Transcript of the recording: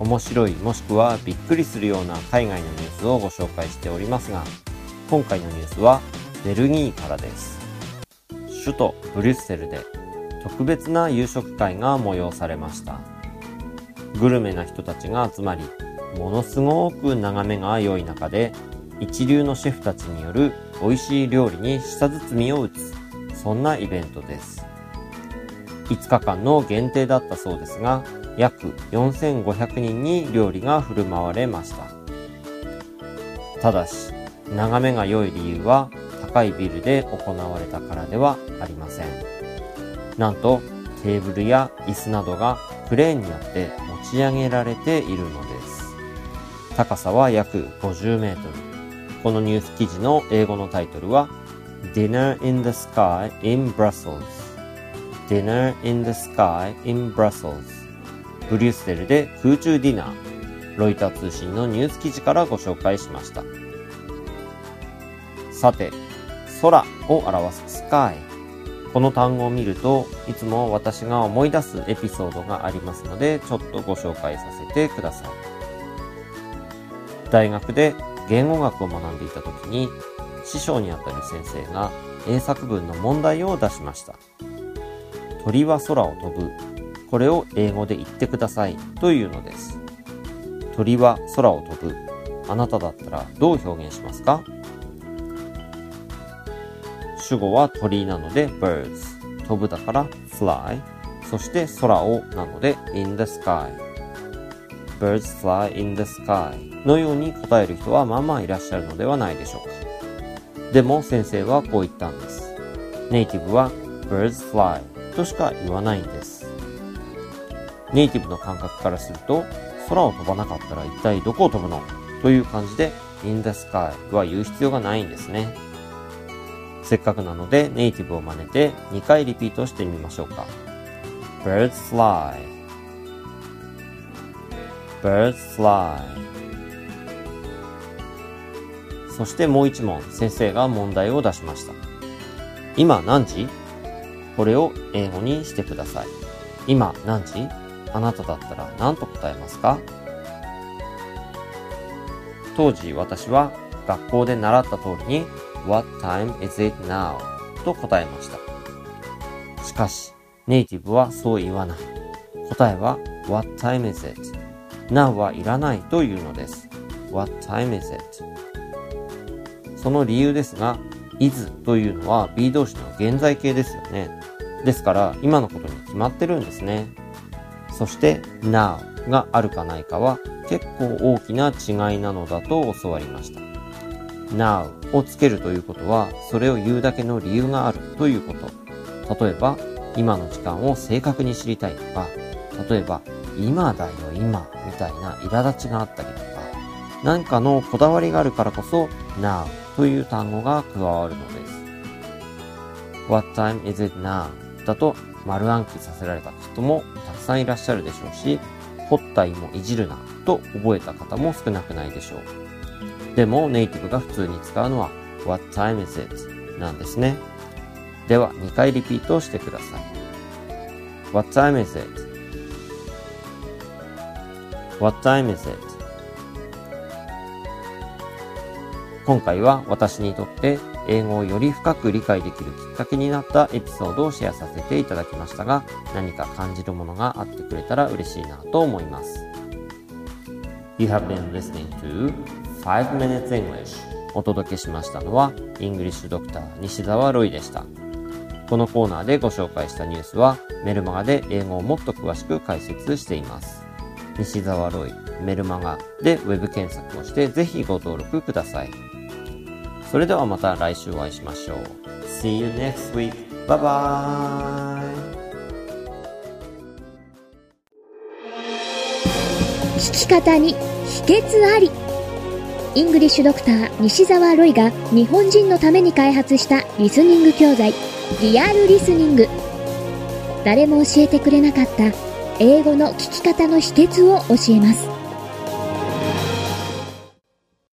面白いもしくはびっくりするような海外のニュースをご紹介しておりますが今回のニュースはベルギーからです。首都ブリュッセルで特別な夕食会が催されました。グルメな人たちが集まりものすごく眺めが良い中で一流のシェフたちによる美味しい料理に舌包みを打つそんなイベントです。5日間の限定だったそうですが約4500人に料理が振る舞われました。ただし眺めが良い理由は高いビルで行われたからではありません。なんとテーブルや椅子などがクレーンによって持ち上げられているのです。高さは約50メートル。このニュース記事の英語のタイトルは Dinner in the Sky in Brussels Dinner in the Sky in Brussels ブリュッセルで空中ディナーロイター通信のニュース記事からご紹介しました。さて空を表すスカイこの単語を見るといつも私が思い出すエピソードがありますのでちょっとご紹介させてください。大学で言語学を学んでいた時に師匠にあたる先生が英作文の問題を出しました。鳥は空を飛ぶ。これを英語で言ってくださいというのです。鳥は空を飛ぶ。あなただったらどう表現しますか？主語は鳥なので birds 飛ぶだから fly そして空をなので in the sky birds fly in the sky のように答える人はまあまあいらっしゃるのではないでしょうか。でも先生はこう言ったんです。ネイティブは birds fly としか言わないんです。ネイティブの感覚からすると空を飛ばなかったら一体どこを飛ぶの？という感じで in the sky は言う必要がないんですね。せっかくなのでネイティブを真似て2回リピートしてみましょうか。Birds fly. Birds fly. そしてもう一問先生が問題を出しました。今何時？これを英語にしてください。今何時？あなただったら何と答えますか？当時私は学校で習った通りに What time is it now? と答えました。しかし、ネイティブはそう言わない。答えは What time is it? Now はいらないというのです。What time is it? その理由ですが、is というのは B 動詞の現在形ですよね。ですから、今のことに決まってるんですね。そして now があるかないかは結構大きな違いなのだと教わりました。now をつけるということは、それを言うだけの理由があるということ。例えば、今の時間を正確に知りたいとか、例えば、今だよ今みたいな苛立ちがあったりとか、何かのこだわりがあるからこそ now という単語が加わるのです。What time is it now? だと丸暗記させられた人もたくさんいらっしゃるでしょうし、掘った芋いじるなと覚えた方も少なくないでしょう。でもネイティブが普通に使うのは What time is it? なんですね。では2回リピートしてください。What time is it? What time is it? 今回は私にとって英語をより深く理解できるきっかけになったエピソードをシェアさせていただきましたが何か感じるものがあってくれたら嬉しいなと思います。You have been listening to 5 Minutes English お届けしましたのはイングリッシュドクター西澤ロイでした。このコーナーでご紹介したニュースはメルマガで英語をもっと詳しく解説しています。西澤ロイメルマガでウェブ検索をしてぜひご登録ください。それではまた来週お会いしましょう。See you next week. Bye bye. 聞き方に秘訣ありイングリッシュドクター西澤ロイが日本人のために開発したリスニング教材リアルリスニング誰も教えてくれなかった英語の聞き方の秘訣を教えます